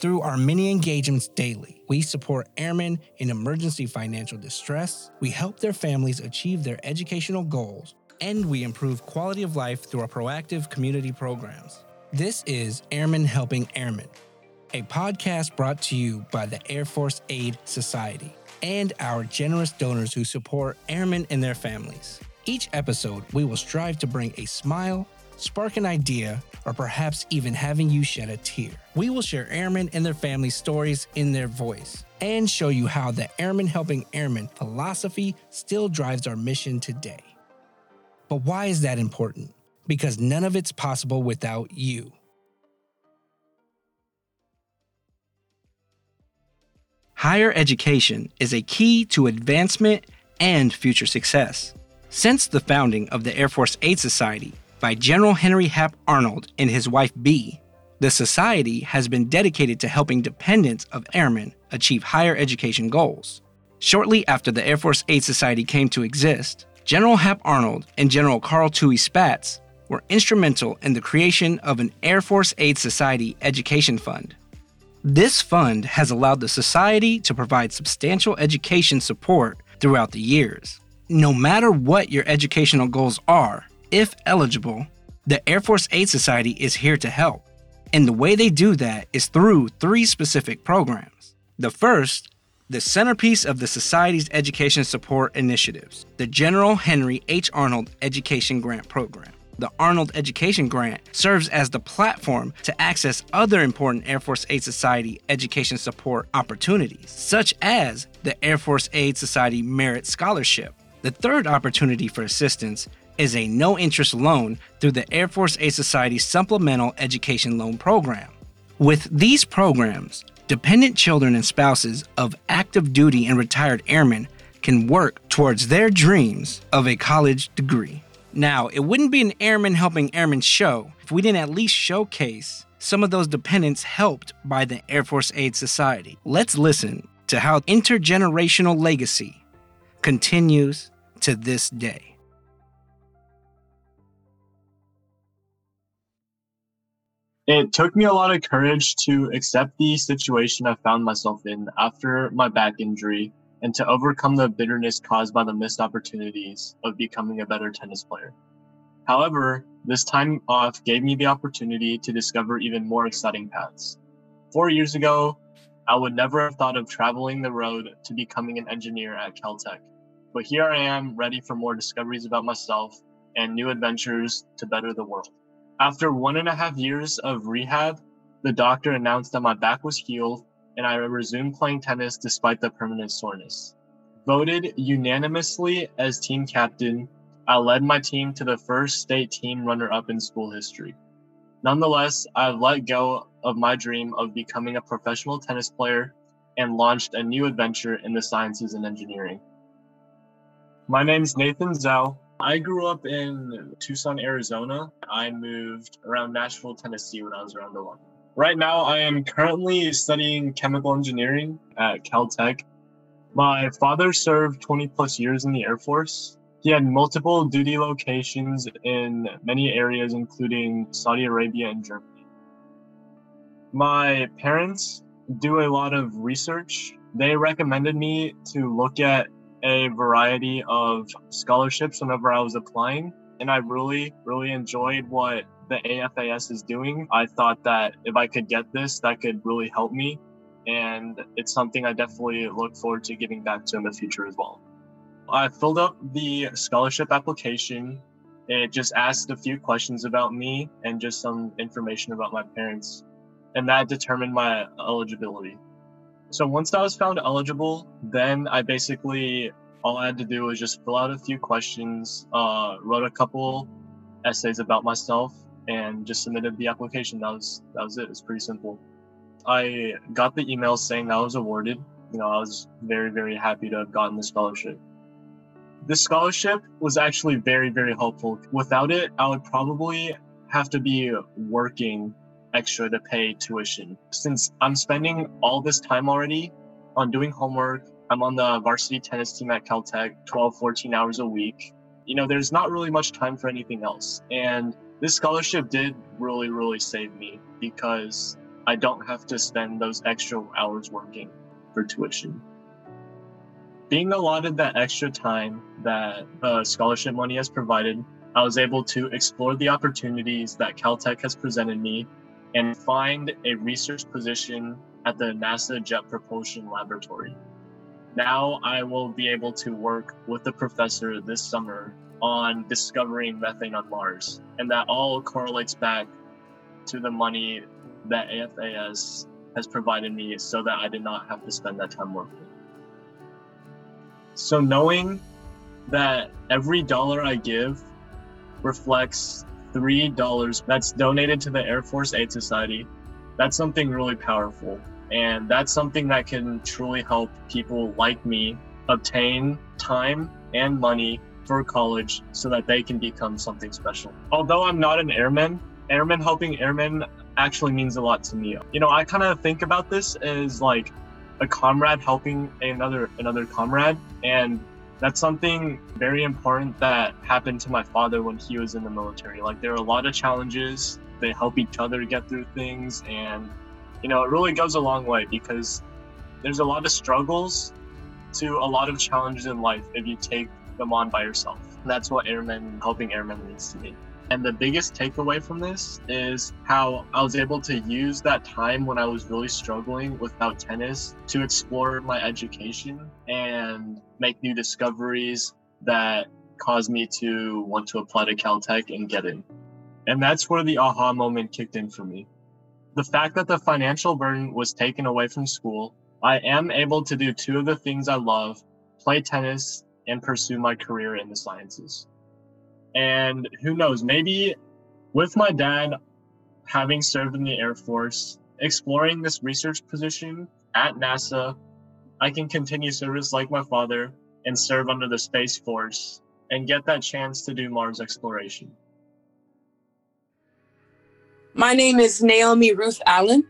Through our many engagements daily, we support airmen in emergency financial distress, we help their families achieve their educational goals, and we improve quality of life through our proactive community programs. This is Airmen Helping Airmen, a podcast brought to you by the Air Force Aid Society and our generous donors who support airmen and their families. Each episode, we will strive to bring a smile, spark an idea, or perhaps even having you shed a tear. We will share airmen and their families' stories in their voice and show you how the Airmen Helping Airmen philosophy still drives our mission today. But why is that important? Because none of it's possible without you. Higher education is a key to advancement and future success. Since the founding of the Air Force Aid Society, by General Henry Hap Arnold and his wife Bee, the Society has been dedicated to helping dependents of airmen achieve higher education goals. Shortly after the Air Force Aid Society came to exist, General Hap Arnold and General Carl Tooey Spaatz were instrumental in the creation of an Air Force Aid Society Education Fund. This fund has allowed the Society to provide substantial education support throughout the years. No matter what your educational goals are, if eligible, the Air Force Aid Society is here to help. And the way they do that is through three specific programs. The first, the centerpiece of the Society's education support initiatives, the General Henry H. Arnold Education Grant Program. The Arnold Education Grant serves as the platform to access other important Air Force Aid Society education support opportunities, such as the Air Force Aid Society Merit Scholarship. The third opportunity for assistance is a no interest loan through the Air Force Aid Society Supplemental Education Loan Program. With these programs, dependent children and spouses of active duty and retired airmen can work towards their dreams of a college degree. Now, it wouldn't be an airman Helping Airmen show if we didn't at least showcase some of those dependents helped by the Air Force Aid Society. Let's listen to how intergenerational legacy continues to this day. It took me a lot of courage to accept the situation I found myself in after my back injury and to overcome the bitterness caused by the missed opportunities of becoming a better tennis player. However, this time off gave me the opportunity to discover even more exciting paths. Four years ago, I would never have thought of traveling the road to becoming an engineer at Caltech. But here I am, ready for more discoveries about myself and new adventures to better the world. After one and a half years of rehab, the doctor announced that my back was healed and I resumed playing tennis despite the permanent soreness. Voted unanimously as team captain, I led my team to the first state team runner up in school history. Nonetheless, I've let go of my dream of becoming a professional tennis player and launched a new adventure in the sciences and engineering. My name is Nathan Zhao. I grew up in Tucson, Arizona. I moved around Nashville, Tennessee when I was around 11. Right now, I am currently studying chemical engineering at Caltech. My father served 20 plus years in the Air Force. He had multiple duty locations in many areas, including Saudi Arabia and Germany. My parents do a lot of research. They recommended me to look at a variety of scholarships whenever I was applying. And I really, really enjoyed what the AFAS is doing. I thought that if I could get this, that could really help me. And it's something I definitely look forward to giving back to in the future as well. I filled up the scholarship application. It just asked a few questions about me and just some information about my parents. And that determined my eligibility. So once I was found eligible, then I basically all I had to do was just fill out a few questions, uh, wrote a couple essays about myself, and just submitted the application. That was that was it. It's pretty simple. I got the email saying that I was awarded. You know, I was very very happy to have gotten the scholarship. This scholarship was actually very very helpful. Without it, I would probably have to be working extra to pay tuition. Since I'm spending all this time already on doing homework, I'm on the varsity tennis team at Caltech 12, 14 hours a week. You know, there's not really much time for anything else. And this scholarship did really, really save me because I don't have to spend those extra hours working for tuition. Being allotted that extra time that uh, scholarship money has provided, I was able to explore the opportunities that Caltech has presented me and find a research position at the NASA Jet Propulsion Laboratory. Now I will be able to work with the professor this summer on discovering methane on Mars, and that all correlates back to the money that AFAS has provided me so that I did not have to spend that time working. So knowing that every dollar I give reflects three dollars that's donated to the Air Force Aid Society, that's something really powerful. And that's something that can truly help people like me obtain time and money for college so that they can become something special. Although I'm not an airman, airmen helping airmen actually means a lot to me. You know, I kind of think about this as like a comrade helping another another comrade and that's something very important that happened to my father when he was in the military. Like there are a lot of challenges, they help each other get through things and you know, it really goes a long way because there's a lot of struggles to a lot of challenges in life if you take them on by yourself. And that's what airmen helping airmen means to me. And the biggest takeaway from this is how I was able to use that time when I was really struggling without tennis to explore my education and make new discoveries that caused me to want to apply to Caltech and get in. And that's where the aha moment kicked in for me. The fact that the financial burden was taken away from school, I am able to do two of the things I love play tennis and pursue my career in the sciences. And who knows, maybe with my dad having served in the Air Force, exploring this research position at NASA, I can continue service like my father and serve under the Space Force and get that chance to do Mars exploration. My name is Naomi Ruth Allen.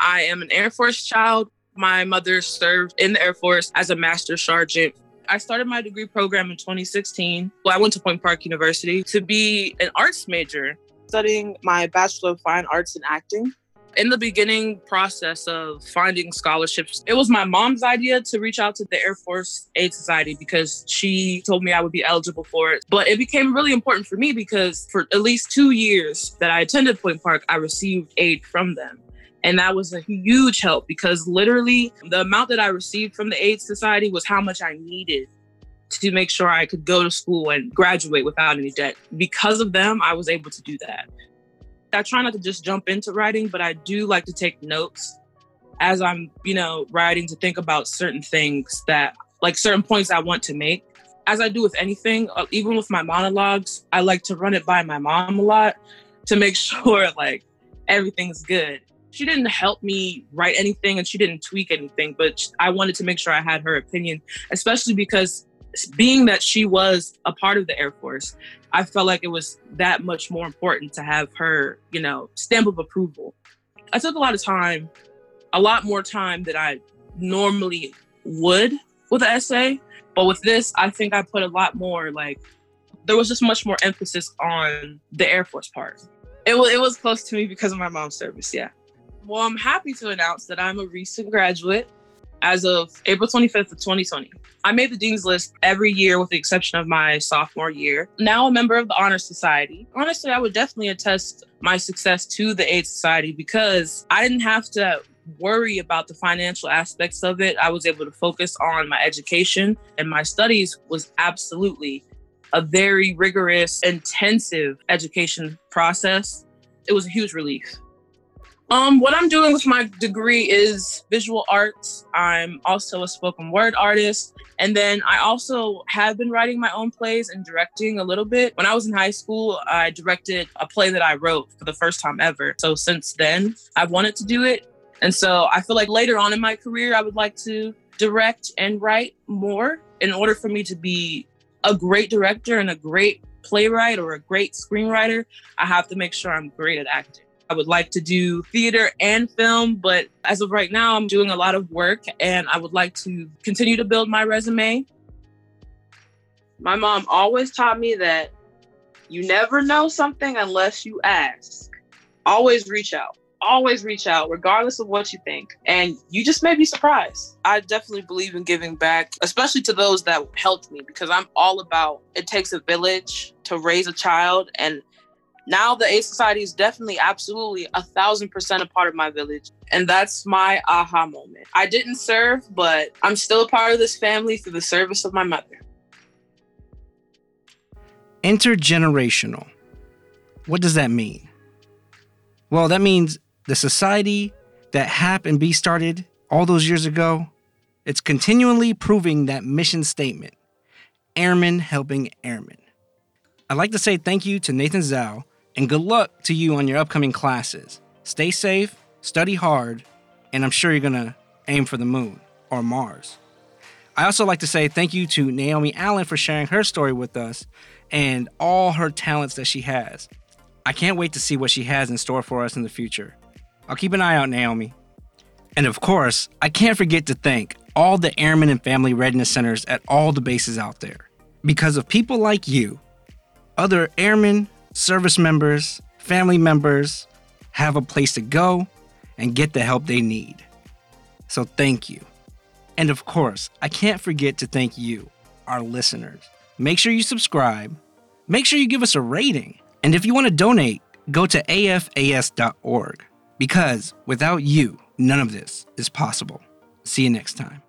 I am an Air Force child. My mother served in the Air Force as a master sergeant I started my degree program in 2016. Well, I went to Point Park University to be an arts major, studying my Bachelor of Fine Arts in Acting. In the beginning process of finding scholarships, it was my mom's idea to reach out to the Air Force Aid Society because she told me I would be eligible for it. But it became really important for me because for at least two years that I attended Point Park, I received aid from them. And that was a huge help because literally the amount that I received from the Aid Society was how much I needed to make sure I could go to school and graduate without any debt. Because of them, I was able to do that. I try not to just jump into writing, but I do like to take notes as I'm, you know, writing to think about certain things that, like certain points I want to make. As I do with anything, uh, even with my monologues, I like to run it by my mom a lot to make sure like everything's good she didn't help me write anything and she didn't tweak anything, but I wanted to make sure I had her opinion, especially because being that she was a part of the Air Force, I felt like it was that much more important to have her, you know, stamp of approval. I took a lot of time, a lot more time than I normally would with an essay. But with this, I think I put a lot more like there was just much more emphasis on the Air Force part. It was it was close to me because of my mom's service, yeah. Well, I'm happy to announce that I'm a recent graduate as of April 25th of 2020. I made the Dean's List every year with the exception of my sophomore year. Now a member of the Honor Society. Honestly, I would definitely attest my success to the Aid Society because I didn't have to worry about the financial aspects of it. I was able to focus on my education and my studies was absolutely a very rigorous, intensive education process. It was a huge relief. Um, what I'm doing with my degree is visual arts. I'm also a spoken word artist. And then I also have been writing my own plays and directing a little bit. When I was in high school, I directed a play that I wrote for the first time ever. So since then, I've wanted to do it. And so I feel like later on in my career, I would like to direct and write more in order for me to be a great director and a great playwright or a great screenwriter. I have to make sure I'm great at acting. I would like to do theater and film, but as of right now, I'm doing a lot of work and I would like to continue to build my resume. My mom always taught me that you never know something unless you ask. Always reach out. always reach out, regardless of what you think. And you just may be surprised. I definitely believe in giving back, especially to those that helped me, because I'm all about it takes a village to raise a child. And now the Aid Society is definitely, absolutely, a thousand percent a part of my village. And that's my aha moment. I didn't serve, but I'm still a part of this family through the service of my mother. Intergenerational. What does that mean? Well, that means the society that HAP and Bee started all those years ago, it's continually proving that mission statement airmen helping airmen. I'd like to say thank you to Nathan Zhao and good luck to you on your upcoming classes. Stay safe, study hard, and I'm sure you're gonna aim for the moon or Mars. I also like to say thank you to Naomi Allen for sharing her story with us and all her talents that she has. I can't wait to see what she has in store for us in the future. I'll keep an eye out, Naomi. And of course, I can't forget to thank all the airmen and family readiness centers at all the bases out there. Because of people like you, other airmen, service members, family members have a place to go and get the help they need. So thank you. And of course, I can't forget to thank you, our listeners. Make sure you subscribe, make sure you give us a rating, and if you want to donate, go to afas.org because without you, none of this is possible. See you next time.